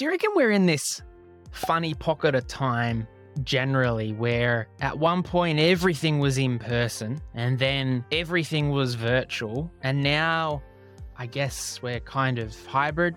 Do you reckon we're in this funny pocket of time generally where at one point everything was in person and then everything was virtual and now I guess we're kind of hybrid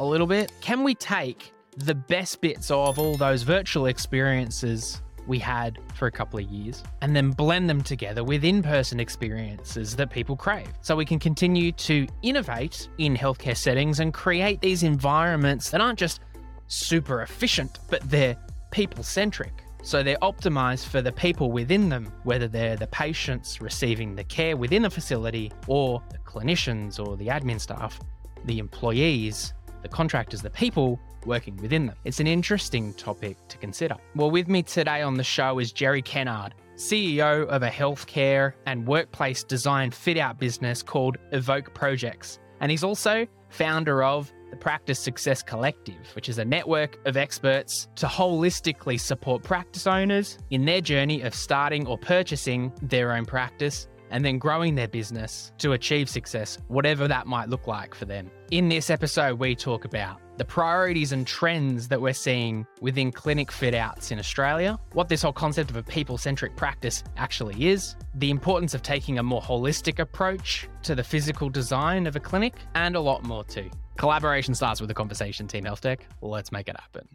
a little bit. Can we take the best bits of all those virtual experiences we had for a couple of years and then blend them together with in person experiences that people crave. So we can continue to innovate in healthcare settings and create these environments that aren't just super efficient, but they're people centric. So they're optimized for the people within them, whether they're the patients receiving the care within the facility or the clinicians or the admin staff, the employees, the contractors, the people working within them. It's an interesting topic to consider. Well, with me today on the show is Jerry Kennard, CEO of a healthcare and workplace design fit out business called Evoke Projects. And he's also founder of the Practice Success Collective, which is a network of experts to holistically support practice owners in their journey of starting or purchasing their own practice and then growing their business to achieve success, whatever that might look like for them. In this episode, we talk about the priorities and trends that we're seeing within clinic fit outs in Australia, what this whole concept of a people centric practice actually is, the importance of taking a more holistic approach to the physical design of a clinic, and a lot more too. Collaboration starts with a conversation, Team Health Tech. Let's make it happen.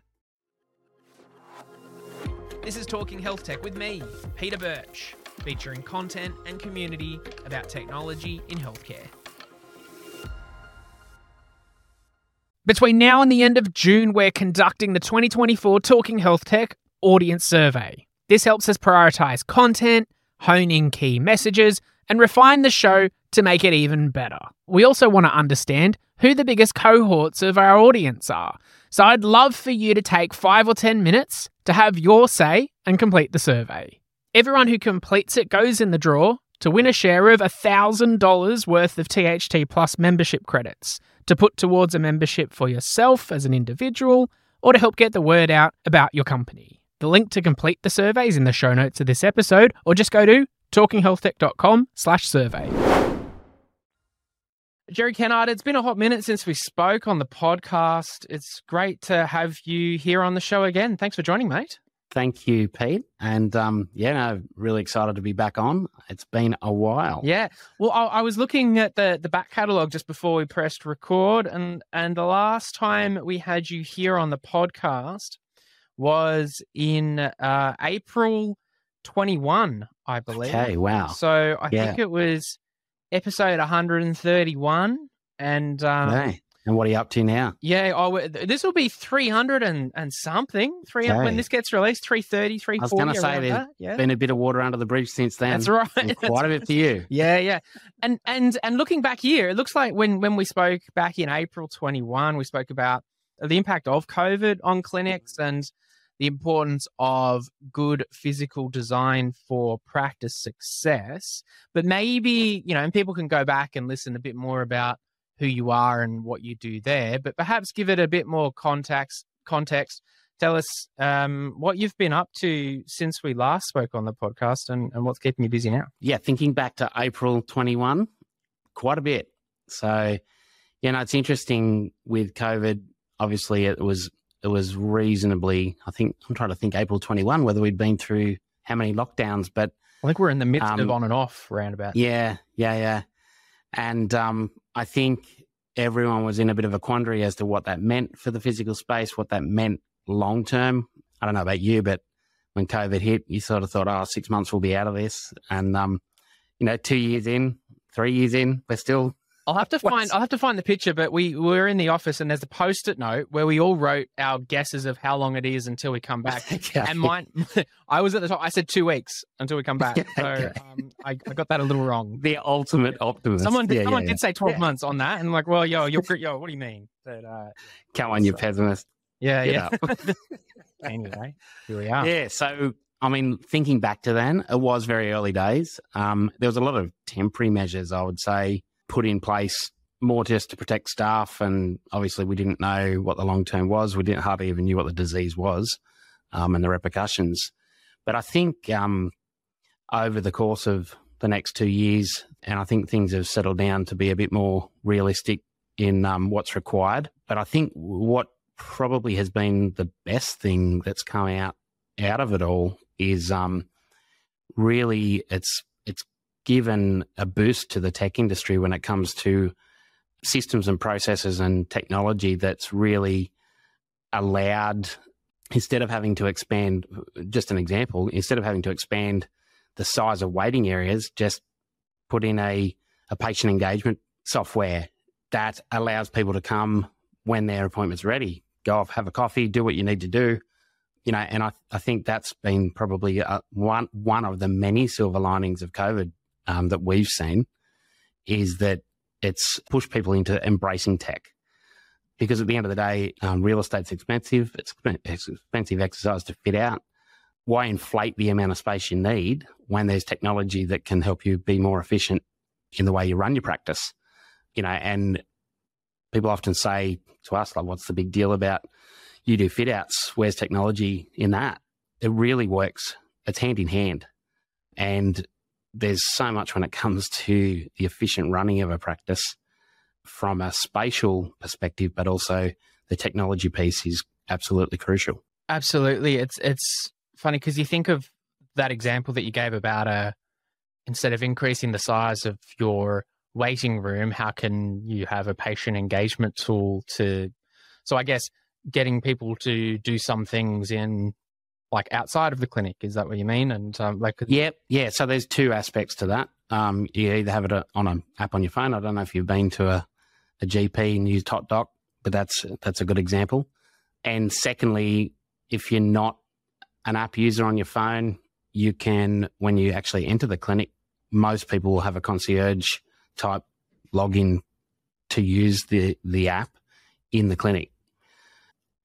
This is Talking Health Tech with me, Peter Birch, featuring content and community about technology in healthcare. Between now and the end of June, we're conducting the 2024 Talking Health Tech Audience Survey. This helps us prioritize content, hone in key messages, and refine the show to make it even better. We also want to understand who the biggest cohorts of our audience are. So I'd love for you to take five or 10 minutes to have your say and complete the survey. Everyone who completes it goes in the draw to win a share of $1,000 worth of THT Plus membership credits to put towards a membership for yourself as an individual or to help get the word out about your company. The link to complete the survey is in the show notes of this episode or just go to talkinghealthtech.com slash survey. Jerry Kennard, it's been a hot minute since we spoke on the podcast. It's great to have you here on the show again. Thanks for joining, mate. Thank you, Pete. And um, yeah, no, really excited to be back on. It's been a while. Yeah. Well, I, I was looking at the the back catalogue just before we pressed record, and and the last time we had you here on the podcast was in uh, April twenty one, I believe. Okay. Wow. So I yeah. think it was episode one hundred and thirty one, and um, hey. And what are you up to now? Yeah, oh, this will be 300 and, and something. 300 okay. when this gets released, 330, 340. I was going to say there's yeah. been a bit of water under the bridge since then. That's right. That's quite a bit for you. Yeah, yeah. And and and looking back here, it looks like when when we spoke back in April 21, we spoke about the impact of COVID on clinics and the importance of good physical design for practice success. But maybe, you know, and people can go back and listen a bit more about who you are and what you do there, but perhaps give it a bit more context. Context. Tell us um, what you've been up to since we last spoke on the podcast, and, and what's keeping you busy now. Yeah, thinking back to April twenty one, quite a bit. So, you know, it's interesting with COVID. Obviously, it was it was reasonably. I think I'm trying to think April twenty one whether we'd been through how many lockdowns, but I think we're in the midst um, of on and off roundabout. Yeah, yeah, yeah. And um, I think everyone was in a bit of a quandary as to what that meant for the physical space, what that meant long term. I don't know about you, but when COVID hit, you sort of thought, oh, six months we'll be out of this. And, um, you know, two years in, three years in, we're still I'll have to find. I'll have to find the picture. But we were in the office, and there's a post-it note where we all wrote our guesses of how long it is until we come back. okay. And mine, I was at the top. I said two weeks until we come back. So um, I, I, got that a little wrong. The ultimate optimist. Someone, did, yeah, someone yeah, did say 12 months on that, and I'm like, well, yo, you're, yo, what do you mean? But, uh, Come on, you pessimist. Yeah, Get yeah. anyway, here we are. Yeah. So I mean, thinking back to then, it was very early days. Um, there was a lot of temporary measures, I would say, put in place more just to protect staff. And obviously, we didn't know what the long term was. We didn't hardly even knew what the disease was um, and the repercussions. But I think um, over the course of the next two years, and I think things have settled down to be a bit more realistic in um, what's required. But I think what probably has been the best thing that's come out out of it all is um, really it's given a boost to the tech industry when it comes to systems and processes and technology that's really allowed instead of having to expand just an example instead of having to expand the size of waiting areas just put in a, a patient engagement software that allows people to come when their appointment's ready go off have a coffee do what you need to do you know and i, I think that's been probably a, one one of the many silver linings of covid um, that we've seen is that it's pushed people into embracing tech because at the end of the day, um, real estate's expensive. It's, expensive exercise to fit out. Why inflate the amount of space you need when there's technology that can help you be more efficient in the way you run your practice? You know, and people often say to us, like, what's the big deal about you do fit outs? Where's technology in that? It really works. It's hand in hand. And there's so much when it comes to the efficient running of a practice from a spatial perspective, but also the technology piece is absolutely crucial. Absolutely. It's it's funny because you think of that example that you gave about a uh, instead of increasing the size of your waiting room, how can you have a patient engagement tool to so I guess getting people to do some things in like outside of the clinic. Is that what you mean? And um, like, yeah, yeah. So there's two aspects to that. Um, you either have it uh, on an app on your phone. I don't know if you've been to a, a GP and used HotDoc, but that's that's a good example. And secondly, if you're not an app user on your phone, you can when you actually enter the clinic, most people will have a concierge type login to use the the app in the clinic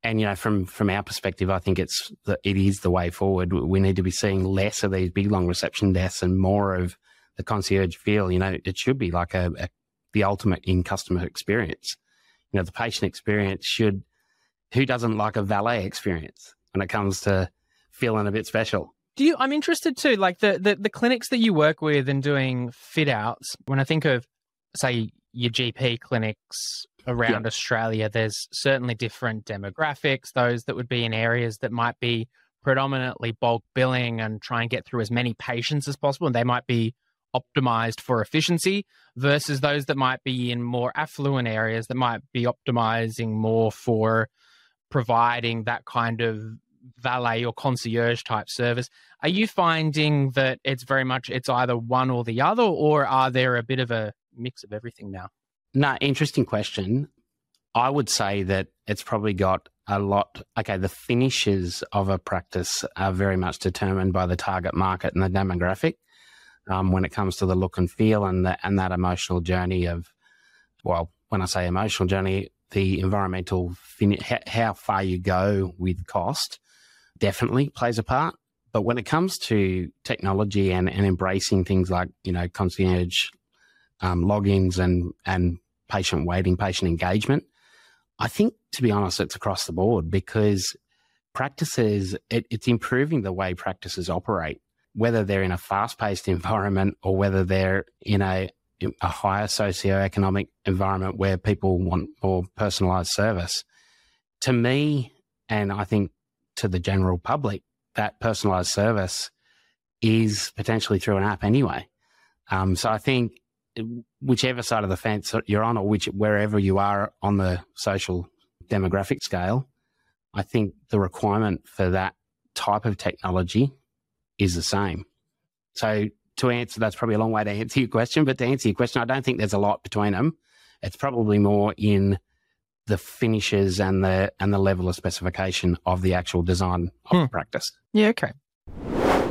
and you know from from our perspective i think it's the, it is the way forward. We need to be seeing less of these big long reception deaths and more of the concierge feel. You know it should be like a, a the ultimate in customer experience. You know the patient experience should who doesn't like a valet experience when it comes to feeling a bit special? Do you i'm interested too like the the, the clinics that you work with and doing fit outs when i think of say your gp clinics around Australia, there's certainly different demographics, those that would be in areas that might be predominantly bulk billing and try and get through as many patients as possible. And they might be optimized for efficiency versus those that might be in more affluent areas that might be optimizing more for providing that kind of valet or concierge type service are you finding that it's very much it's either one or the other or are there a bit of a mix of everything now no, interesting question. I would say that it's probably got a lot. Okay, the finishes of a practice are very much determined by the target market and the demographic. Um, when it comes to the look and feel and the, and that emotional journey of, well, when I say emotional journey, the environmental fin- how far you go with cost definitely plays a part. But when it comes to technology and, and embracing things like you know concierge um, logins and and patient waiting, patient engagement. I think, to be honest, it's across the board because practices, it, it's improving the way practices operate, whether they're in a fast paced environment or whether they're in a, a higher socioeconomic environment where people want more personalized service. To me, and I think to the general public, that personalized service is potentially through an app anyway. Um, so I think whichever side of the fence you're on, or which wherever you are on the social demographic scale, I think the requirement for that type of technology is the same. So to answer, that's probably a long way to answer your question, but to answer your question, I don't think there's a lot between them. It's probably more in the finishes and the and the level of specification of the actual design of hmm. the practice. Yeah, okay.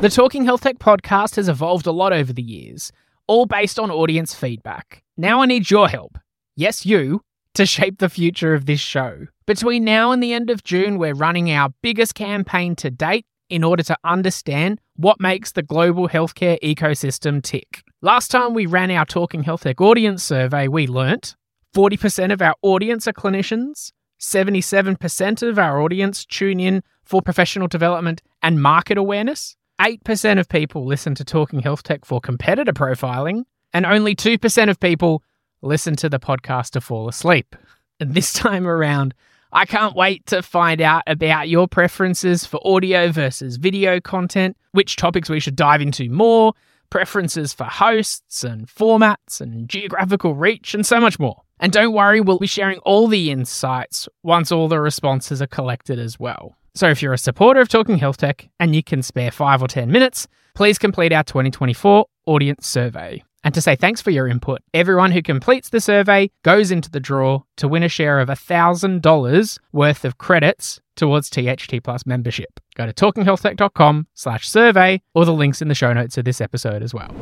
The Talking Health Tech podcast has evolved a lot over the years all based on audience feedback. Now I need your help. Yes, you, to shape the future of this show. Between now and the end of June, we're running our biggest campaign to date in order to understand what makes the global healthcare ecosystem tick. Last time we ran our Talking Health Tech audience survey, we learnt 40% of our audience are clinicians, 77% of our audience tune in for professional development and market awareness, 8% of people listen to Talking Health Tech for competitor profiling, and only 2% of people listen to the podcast to fall asleep. And this time around, I can't wait to find out about your preferences for audio versus video content, which topics we should dive into more, preferences for hosts and formats and geographical reach, and so much more. And don't worry, we'll be sharing all the insights once all the responses are collected as well. So if you're a supporter of Talking Health Tech and you can spare five or 10 minutes, please complete our 2024 audience survey. And to say thanks for your input, everyone who completes the survey goes into the draw to win a share of $1,000 worth of credits towards THT Plus membership. Go to talkinghealthtech.com slash survey or the links in the show notes of this episode as well.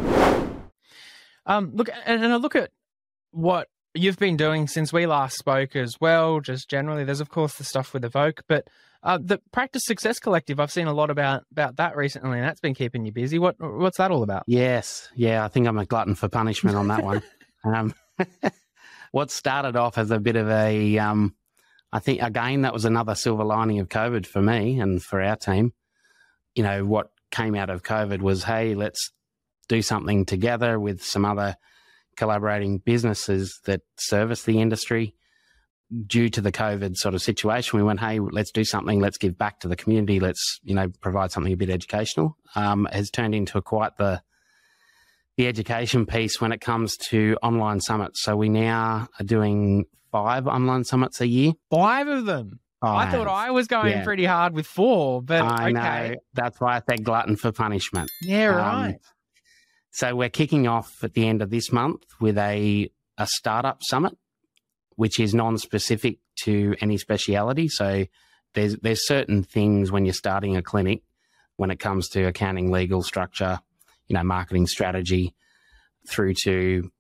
Um, look, and, and I look at what you've been doing since we last spoke as well, just generally. There's, of course, the stuff with Evoke, but uh, the Practice Success Collective, I've seen a lot about about that recently, and that's been keeping you busy. What What's that all about? Yes. Yeah, I think I'm a glutton for punishment on that one. um, what started off as a bit of a, um, I think, again, that was another silver lining of COVID for me and for our team. You know, what came out of COVID was, hey, let's do something together with some other collaborating businesses that service the industry. Due to the COVID sort of situation, we went, hey, let's do something. Let's give back to the community. Let's, you know, provide something a bit educational. Um, has turned into quite the the education piece when it comes to online summits. So we now are doing five online summits a year. Five of them. I thought I was going Yeah. pretty hard with four, but I okay. know. That's why I said glutton for punishment. Yeah, Um, right. So we're kicking off at the end of this month with a a startup summit, which is non-specific to any speciality. So there's there's certain things when you're starting a clinic, when it comes to accounting, legal structure, you know, marketing strategy, through to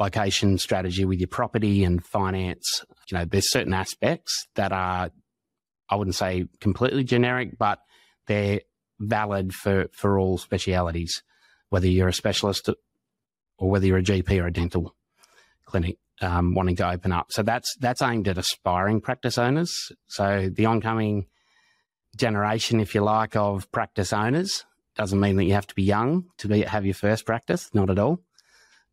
location strategy with your property and finance. You know, there's certain aspects that are, I wouldn't say completely generic, but they're valid for for all specialities whether you're a specialist or whether you're a GP or a dental clinic um, wanting to open up. So that's that's aimed at aspiring practice owners. So the oncoming generation, if you like, of practice owners doesn't mean that you have to be young to be have your first practice. Not at all.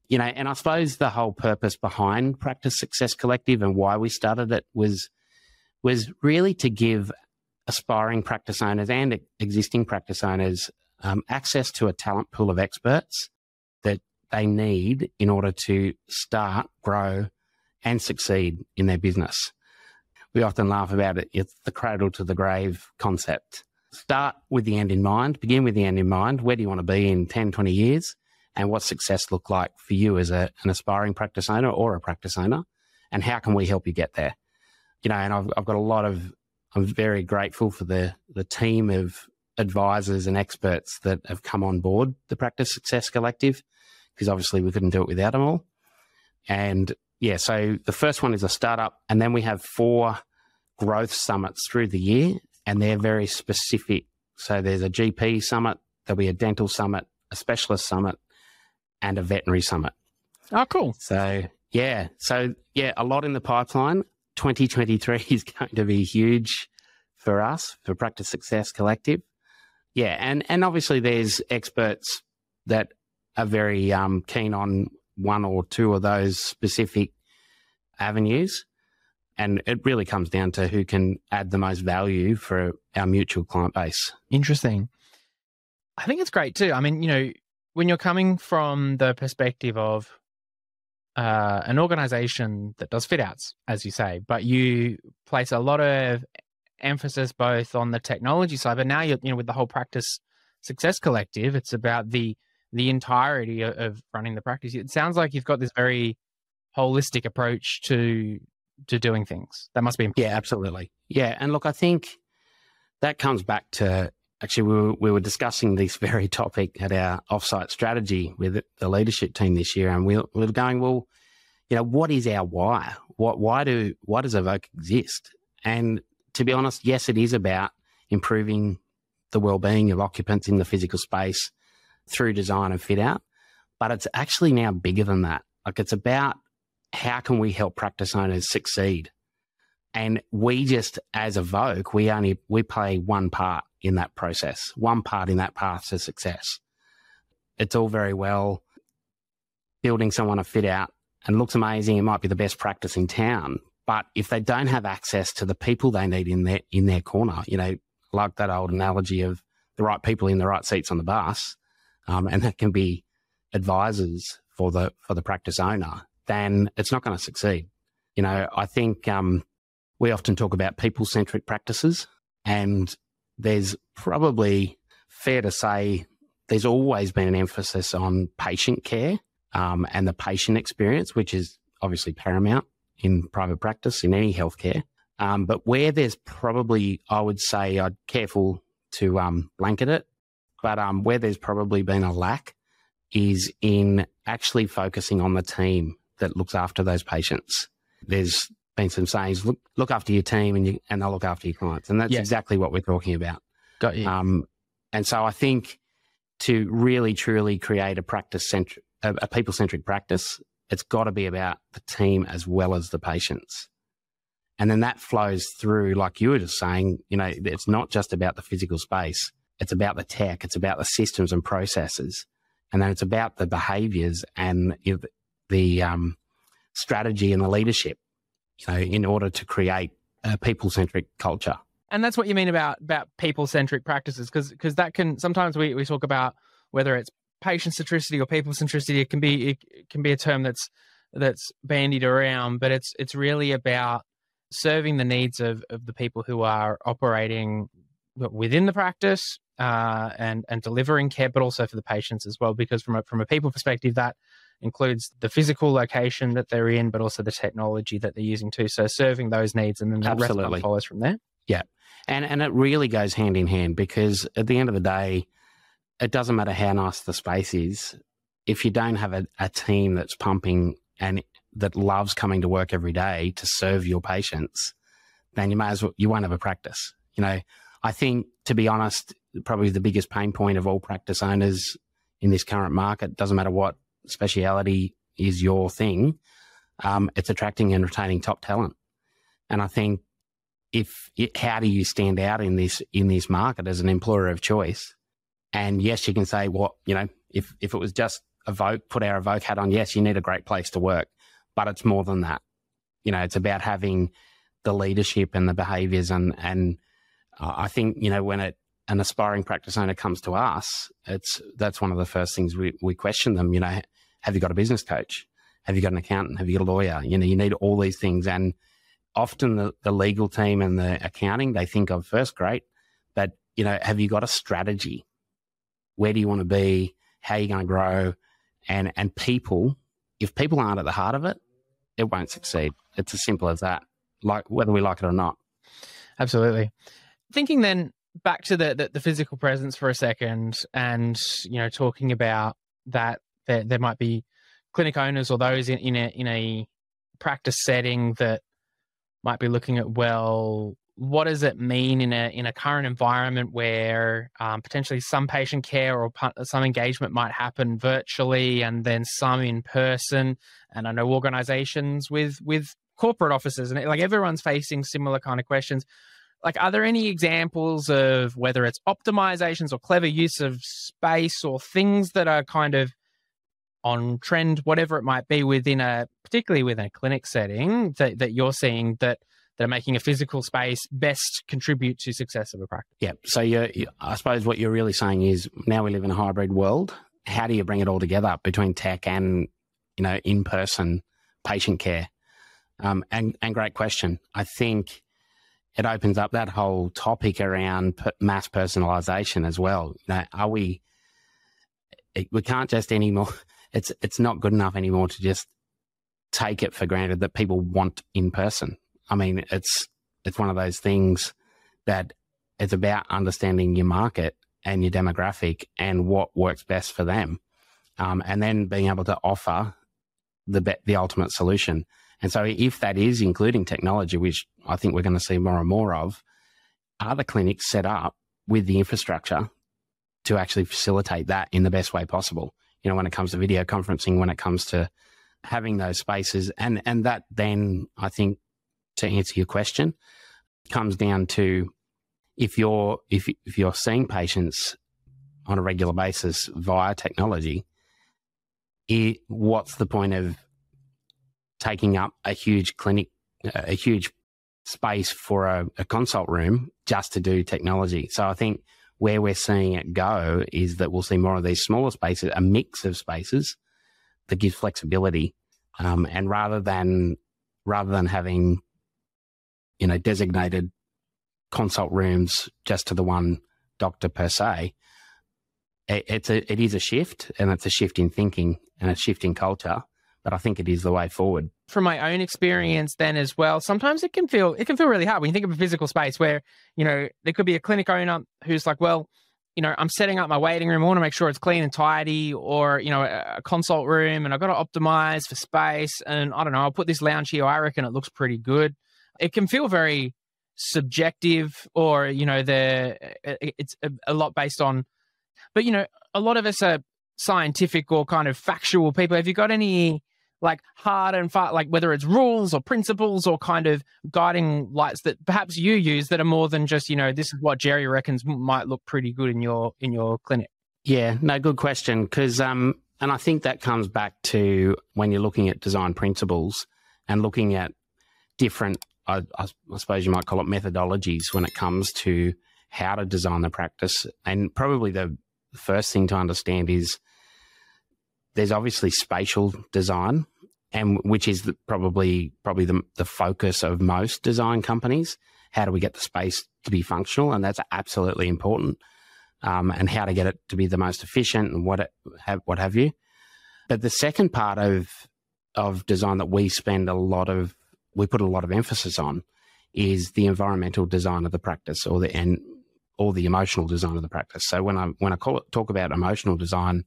You know, and I suppose the whole purpose behind Practice Success Collective and why we started it was was really to give aspiring practice owners and existing practice owners um, access to a talent pool of experts that they need in order to start, grow, and succeed in their business. We often laugh about it. It's the cradle to the grave concept. Start with the end in mind, begin with the end in mind. Where do you want to be in 10, 20 years? And what success look like for you as a, an aspiring practice owner or a practice owner? And how can we help you get there? You know, and I've, I've got a lot of, I'm very grateful for the, the team of advisors and experts that have come on board the Practice Success Collective, because obviously we couldn't do it without them all. And yeah, so the first one is a startup, and then we have four growth summits through the year, and they're very specific. So there's a GP summit, there'll be a dental summit, a specialist summit, and a veterinary summit. Oh, cool. So yeah, so yeah, a lot in the pipeline. 2023 is going to be huge for us for Practice Success Collective. Yeah, and and obviously there's experts that are very um, keen on one or two of those specific avenues, and it really comes down to who can add the most value for our mutual client base. Interesting. I think it's great too. I mean, you know, when you're coming from the perspective of uh, an organization that does fit outs, as you say, but you place a lot of emphasis both on the technology side, but now you're, you know, with the whole practice success collective, it's about the the entirety of, of running the practice. It sounds like you've got this very holistic approach to to doing things. That must be important. Yeah, absolutely. Yeah, and look, I think that comes back to actually we were, we were discussing this very topic at our offsite strategy with the leadership team this year, and we, we were going, well, you know, what is our why? What why do why does Evoke exist? And to be honest, yes, it is about improving the well-being of occupants in the physical space through design and fit out, but it's actually now bigger than that. Like it's about how can we help practice owners succeed? And we just as Evoke, we only we play one part in that process one part in that path to success. It's all very well building someone a fit out and looks amazing. It might be the best practice in town But if they don't have access to the people they need in their in their corner, you know, like that old analogy of the right people in the right seats on the bus, um, and that can be advisors for the for the practice owner, then it's not going to succeed. You know, I think um, we often talk about people centric practices, and there's probably fair to say there's always been an emphasis on patient care um, and the patient experience, which is obviously paramount in private practice in any healthcare. Um, but where there's probably, I would say, I'd careful to um, blanket it, but um, where there's probably been a lack is in actually focusing on the team that looks after those patients. There's been some sayings, look, look after your team and, you, and they'll look after your clients. And that's exactly what we're talking about. Got you. Um, and so I think to really truly create a practice centric, a, a people centric practice, it's got to be about the team as well as the patients. And then that flows through, like you were just saying, you know, it's not just about the physical space. It's about the tech. It's about the systems and processes. And then it's about the behaviors and the um, strategy and the leadership, you know, in order to create a people centric culture. And that's what you mean about about people centric practices, because because that can sometimes we, we talk about whether it's patient centricity or people centricity. It can be it can be a term that's that's bandied around, but it's it's really about serving the needs of, of the people who are operating within the practice uh, and and delivering care, but also for the patients as well. Because from a from a people perspective, that includes the physical location that they're in, but also the technology that they're using too. So serving those needs, and then the Absolutely. rest follows from there. Yeah, and and it really goes hand in hand because at the end of the day, it doesn't matter how nice the space is if you don't have a, a team that's pumping and that loves coming to work every day to serve your patients, then you may as well you won't have a practice. You know, I think to be honest, probably the biggest pain point of all practice owners in this current market doesn't matter what speciality is your thing. Um, it's attracting and retaining top talent. And I think if it, how do you stand out in this in this market as an employer of choice? And yes, you can say what you know. If if it was just Evoke, put our Evoke hat on. Yes, you need a great place to work, but it's more than that. You know, it's about having the leadership and the behaviours, and and uh, I think you know when it an aspiring practice owner comes to us, it's that's one of the first things we we question them. You know, have you got a business coach? Have you got an accountant? Have you got a lawyer? You know, you need all these things and often the, the legal team and the accounting they think of first great, but you know, have you got a strategy? Where do you want to be? How are you going to grow? And and people, if people aren't at the heart of it, it won't succeed. It's as simple as that. Like whether we like it or not. Absolutely. Thinking then back to the, the, the physical presence for a second, and you know, talking about that there, there might be clinic owners or those in, in a in a practice setting that might be looking at well what does it mean in a in a current environment where um, potentially some patient care or some engagement might happen virtually and then some in person? And i know organizations with with corporate offices and like everyone's facing similar kind of questions. Like are there any examples of whether it's optimizations or clever use of space or things that are kind of on trend, whatever it might be within a, particularly within a clinic setting that, that you're seeing that that are making a physical space best contribute to success of a practice. Yeah. So you, I suppose what you're really saying is now we live in a hybrid world. How do you bring it all together between tech and you know in person patient care? Um, and and great question. I think it opens up that whole topic around mass personalization as well. You know, are we? We can't just anymore it's it's not good enough anymore to just take it for granted that people want in person. I mean, it's it's one of those things that it's about understanding your market and your demographic and what works best for them, um, and then being able to offer the the ultimate solution. And so, if that is including technology, which I think we're going to see more and more of, are the clinics set up with the infrastructure to actually facilitate that in the best way possible? you know, when it comes to video conferencing, when it comes to having those spaces. And, and that then, I think, to answer your question, comes down to if you're, if, if you're seeing patients on a regular basis via technology, it, what's the point of taking up a huge clinic a huge space for a, a consult room just to do technology. So I think where we're seeing it go is that we'll see more of these smaller spaces, a mix of spaces that gives flexibility. Um, and rather than rather than having you know designated consult rooms just to the one doctor per se, it, it's a it is a shift, and it's a shift in thinking and a shift in culture. But I think it is the way forward from my own experience then as well sometimes it can feel it can feel really hard when you think of a physical space where you know there could be a clinic owner who's like well you know i'm setting up my waiting room i want to make sure it's clean and tidy or you know a consult room and i've got to optimize for space and i don't know i'll put this lounge here i reckon it looks pretty good it can feel very subjective or you know the it's a, lot based on but you know a lot of us are scientific or kind of factual people have you got any like hard and far, like whether it's rules or principles or kind of guiding lights that perhaps you use that are more than just you know this is what Jerry reckons might look pretty good in your in your clinic. Yeah, no, good question because um, and I think that comes back to when you're looking at design principles and looking at different, I, I, suppose you might call it methodologies when it comes to how to design the practice. And probably the first thing to understand is there's obviously spatial design, and which is the, probably probably the, the focus of most design companies. How do we get the space to be functional, and that's absolutely important. Um, and how to get it to be the most efficient and what it, have, what have you. But the second part of of design that we spend a lot of we put a lot of emphasis on is the environmental design of the practice or the and or the emotional design of the practice. So when I when I call it, talk about emotional design,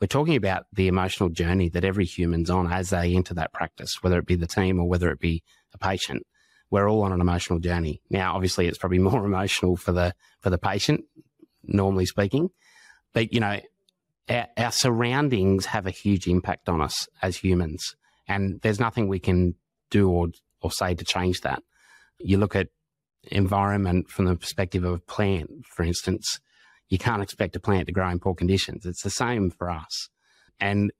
we're talking about the emotional journey that every human's on as they enter that practice, whether it be the team or whether it be a patient. We're all on an emotional journey. Now, obviously, it's probably more emotional for the for the patient, normally speaking, but you know, our, our surroundings have a huge impact on us as humans, and there's nothing we can do or or say to change that. You look at environment from the perspective of a plant, for instance you can't expect a plant to grow in poor conditions. It's the same for us. And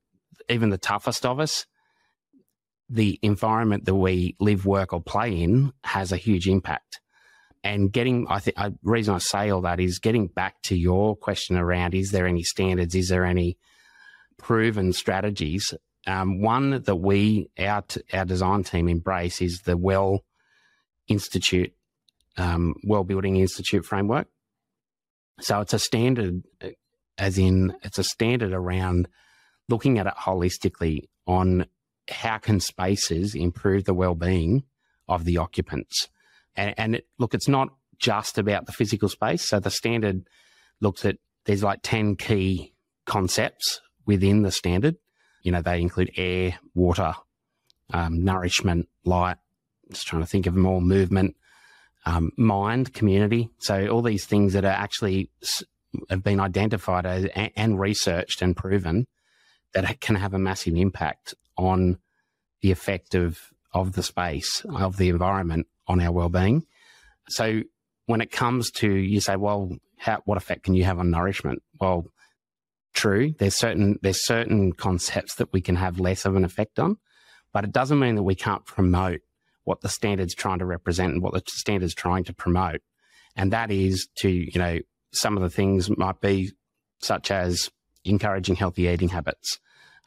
even the toughest of us, the environment that we live, work, or play in has a huge impact. And getting, I think, the reason I say all that is getting back to your question around is there any standards? Is there any proven strategies? Um, one that we, our, our design team embrace is the Well Institute, um, Well Building Institute framework. So it's a standard, as in it's a standard around looking at it holistically on how can spaces improve the well-being of the occupants. And, and it, look, it's not just about the physical space. So the standard looks at there's like ten key concepts within the standard. You know, they include air, water, um, nourishment, light. Just trying to think of more movement, um, mind, community. So all these things that are actually have been identified as, and researched and proven that can have a massive impact on the effect of of the space of the environment on our well-being. So when it comes to you say, well, how, what effect can you have on nourishment? Well, true. There's certain there's certain concepts that we can have less of an effect on, but it doesn't mean that we can't promote what the standard's trying to represent and what the standard's trying to promote. And that is to, you know, some of the things might be such as encouraging healthy eating habits.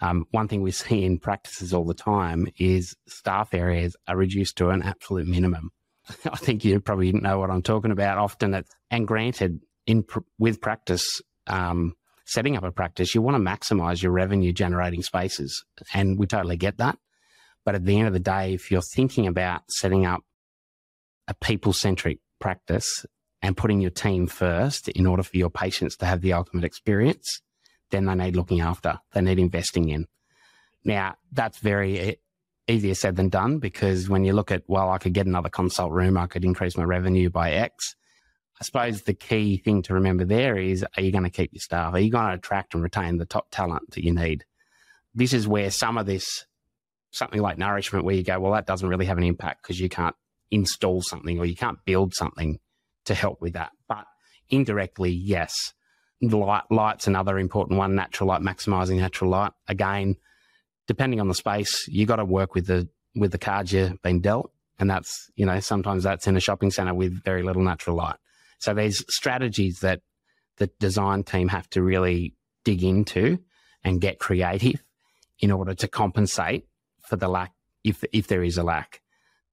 Um, one thing we see in practices all the time is staff areas are reduced to an absolute minimum. I think you probably know what I'm talking about. Often, it's, and granted, in with practice, um, setting up a practice, you want to maximize your revenue generating spaces, and we totally get that. But at the end of the day, if you're thinking about setting up a people centric practice and putting your team first in order for your patients to have the ultimate experience, then they need looking after, they need investing in. Now, that's very easier said than done because when you look at, well, I could get another consult room, I could increase my revenue by X. I suppose the key thing to remember there is are you going to keep your staff? Are you going to attract and retain the top talent that you need? This is where some of this something like nourishment where you go, well, that doesn't really have an impact because you can't install something or you can't build something to help with that. But indirectly, yes, light, light's another important one. Natural light, maximizing natural light. Again, depending on the space, you got to work with the with the cards you've been dealt And that's, you know, sometimes that's in a shopping center with very little natural light. So there's strategies that the design team have to really dig into and get creative in order to compensate for the lack, if, if there is a lack.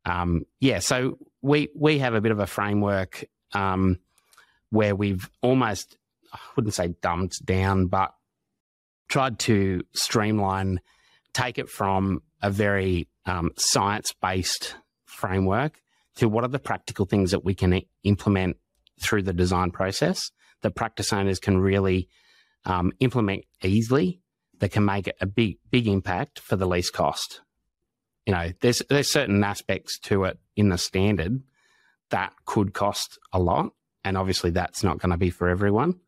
Um, yeah, so we, we have a bit of a framework um, where we've almost, I wouldn't say dumbed down, but tried to streamline, take it from a very um, science based framework to what are the practical things that we can implement through the design process that practice owners can really um, implement easily that can make a big big impact for the least cost. You know, there's there's certain aspects to it in the standard that could cost a lot, and obviously that's not going to be for everyone.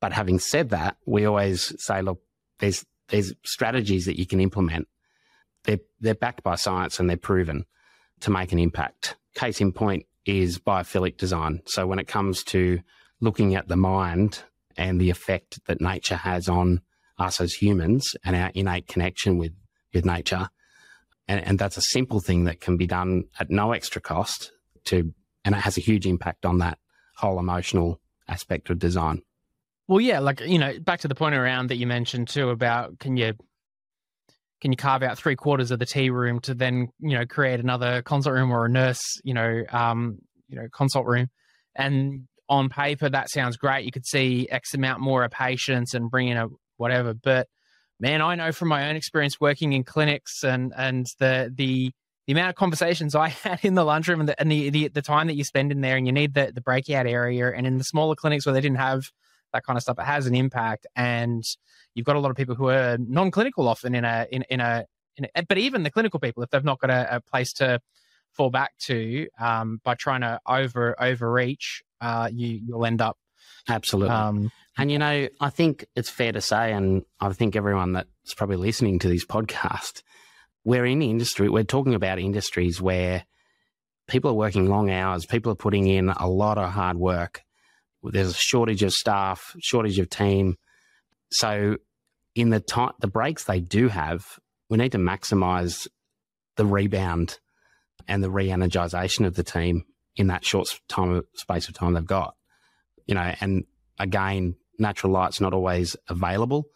But having said that, we always say, look, there's there's strategies that you can implement. They're they're backed by science and they're proven to make an impact. Case in point is biophilic design. So when it comes to looking at the mind and the effect that nature has on us as humans and our innate connection with, with nature. And, and that's a simple thing that can be done at no extra cost to, and it has a huge impact on that whole emotional aspect of design. Well, yeah, like you know, back to the point around that you mentioned too about can you can you carve out three quarters of the tea room to then you know create another consult room or a nurse you know um you know consult room, and on paper that sounds great. You could see X amount more of patients and bring in a whatever, but man, I know from my own experience working in clinics and and the the the amount of conversations I had in the lunchroom and the and the, the, the time that you spend in there, and you need the the breakout area, and in the smaller clinics where they didn't have that kind of stuff. It has an impact, and you've got a lot of people who are non-clinical often in a in, in a, in a but even the clinical people, if they've not got a, a place to fall back to um, by trying to over overreach, uh, you you'll end up absolutely. Um, and you know, I think it's fair to say, and I think everyone that's probably listening to this podcast, we're in industry. We're talking about industries where people are working long hours. People are putting in a lot of hard work there's a shortage of staff, shortage of team. So in the time, the breaks they do have, we need to maximize the rebound and the re-energization of the team in that short time space of time they've got. You know, and again, natural light's not always available,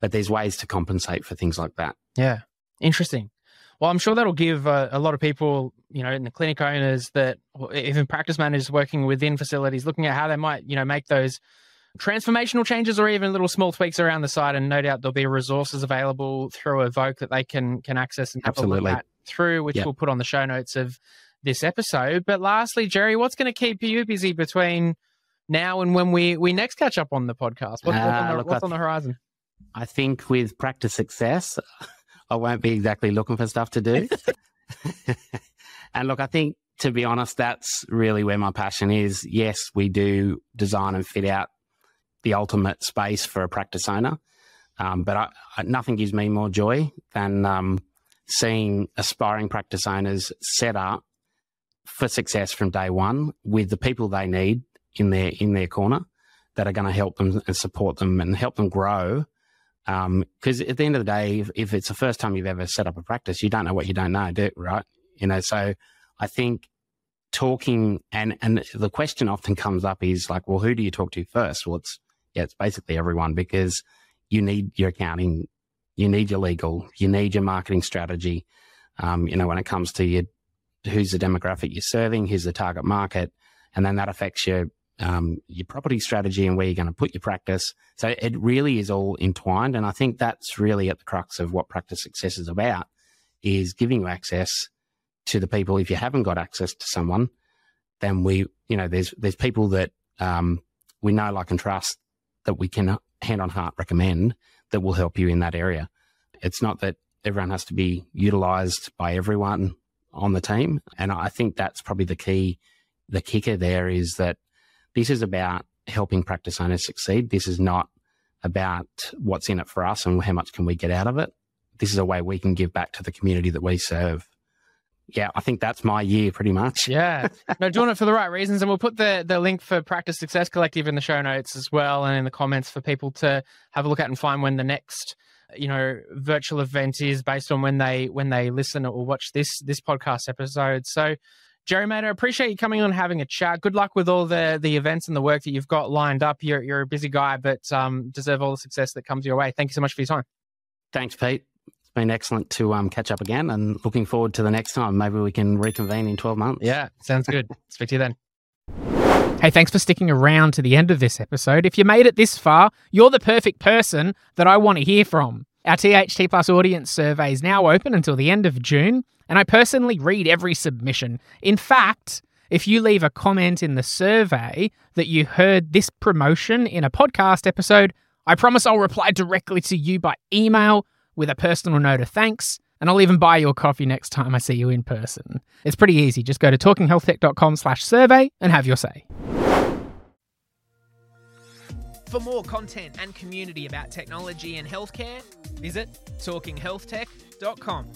but there's ways to compensate for things like that. Yeah, interesting. Well, I'm sure that'll give uh, a lot of people, you know, in the clinic owners that even practice managers working within facilities, looking at how they might, you know, make those transformational changes or even little small tweaks around the site. And no doubt there'll be resources available through Evoke that they can can access and have Absolutely. a look at through, which yep. we'll put on the show notes of this episode. But lastly, Jerry, what's going to keep you busy between now and when we we next catch up on the podcast? What's, uh, what's, on, the, what's on the horizon? I think with practice success, I won't be exactly looking for stuff to do. and look, I think to be honest, that's really where my passion is. Yes, we do design and fit out the ultimate space for a practice owner. Um, but I, I, nothing gives me more joy than um, seeing aspiring practice owners set up for success from day one with the people they need in their in their corner that are going to help them and support them and help them grow because um, at the end of the day, if, if, it's the first time you've ever set up a practice, you don't know what you don't know, do right? You know, so I think talking and and the question often comes up is like, well, who do you talk to first? Well, it's yeah, it's basically everyone because you need your accounting, you need your legal, you need your marketing strategy. Um, you know, when it comes to your who's the demographic you're serving, who's the target market, and then that affects your um, your property strategy and where you're going to put your practice. So it really is all entwined. And I think that's really at the crux of what practice success is about is giving you access to the people. If you haven't got access to someone, then we, you know, there's, there's people that, um, we know, like, and trust that we can hand on heart recommend that will help you in that area. It's not that everyone has to be utilized by everyone on the team. And I think that's probably the key, the kicker there is that this is about helping practice owners succeed. This is not about what's in it for us and how much can we get out of it. This is a way we can give back to the community that we serve. Yeah, I think that's my year pretty much. Yeah. No, doing it for the right reasons. And we'll put the, the link for Practice Success Collective in the show notes as well and in the comments for people to have a look at and find when the next you know virtual event is based on when they when they listen or watch this this podcast episode. So Jerry Mater, appreciate you coming on having a chat. Good luck with all the the events and the work that you've got lined up. You're you're a busy guy, but um, deserve all the success that comes your way. Thank you so much for your time. Thanks, Pete. It's been excellent to um, catch up again, and looking forward to the next time. Maybe we can reconvene in twelve months. Yeah, sounds good. Speak to you then. Hey, thanks for sticking around to the end of this episode. If you made it this far, you're the perfect person that I want to hear from. Our THT Plus audience survey is now open until the end of June, and I personally read every submission. In fact, if you leave a comment in the survey that you heard this promotion in a podcast episode, I promise I'll reply directly to you by email with a personal note of thanks, and I'll even buy you a coffee next time I see you in person. It's pretty easy. Just go to talkinghealthtech.com slash survey and have your say. For more content and community about technology and healthcare, visit talkinghealthtech.com.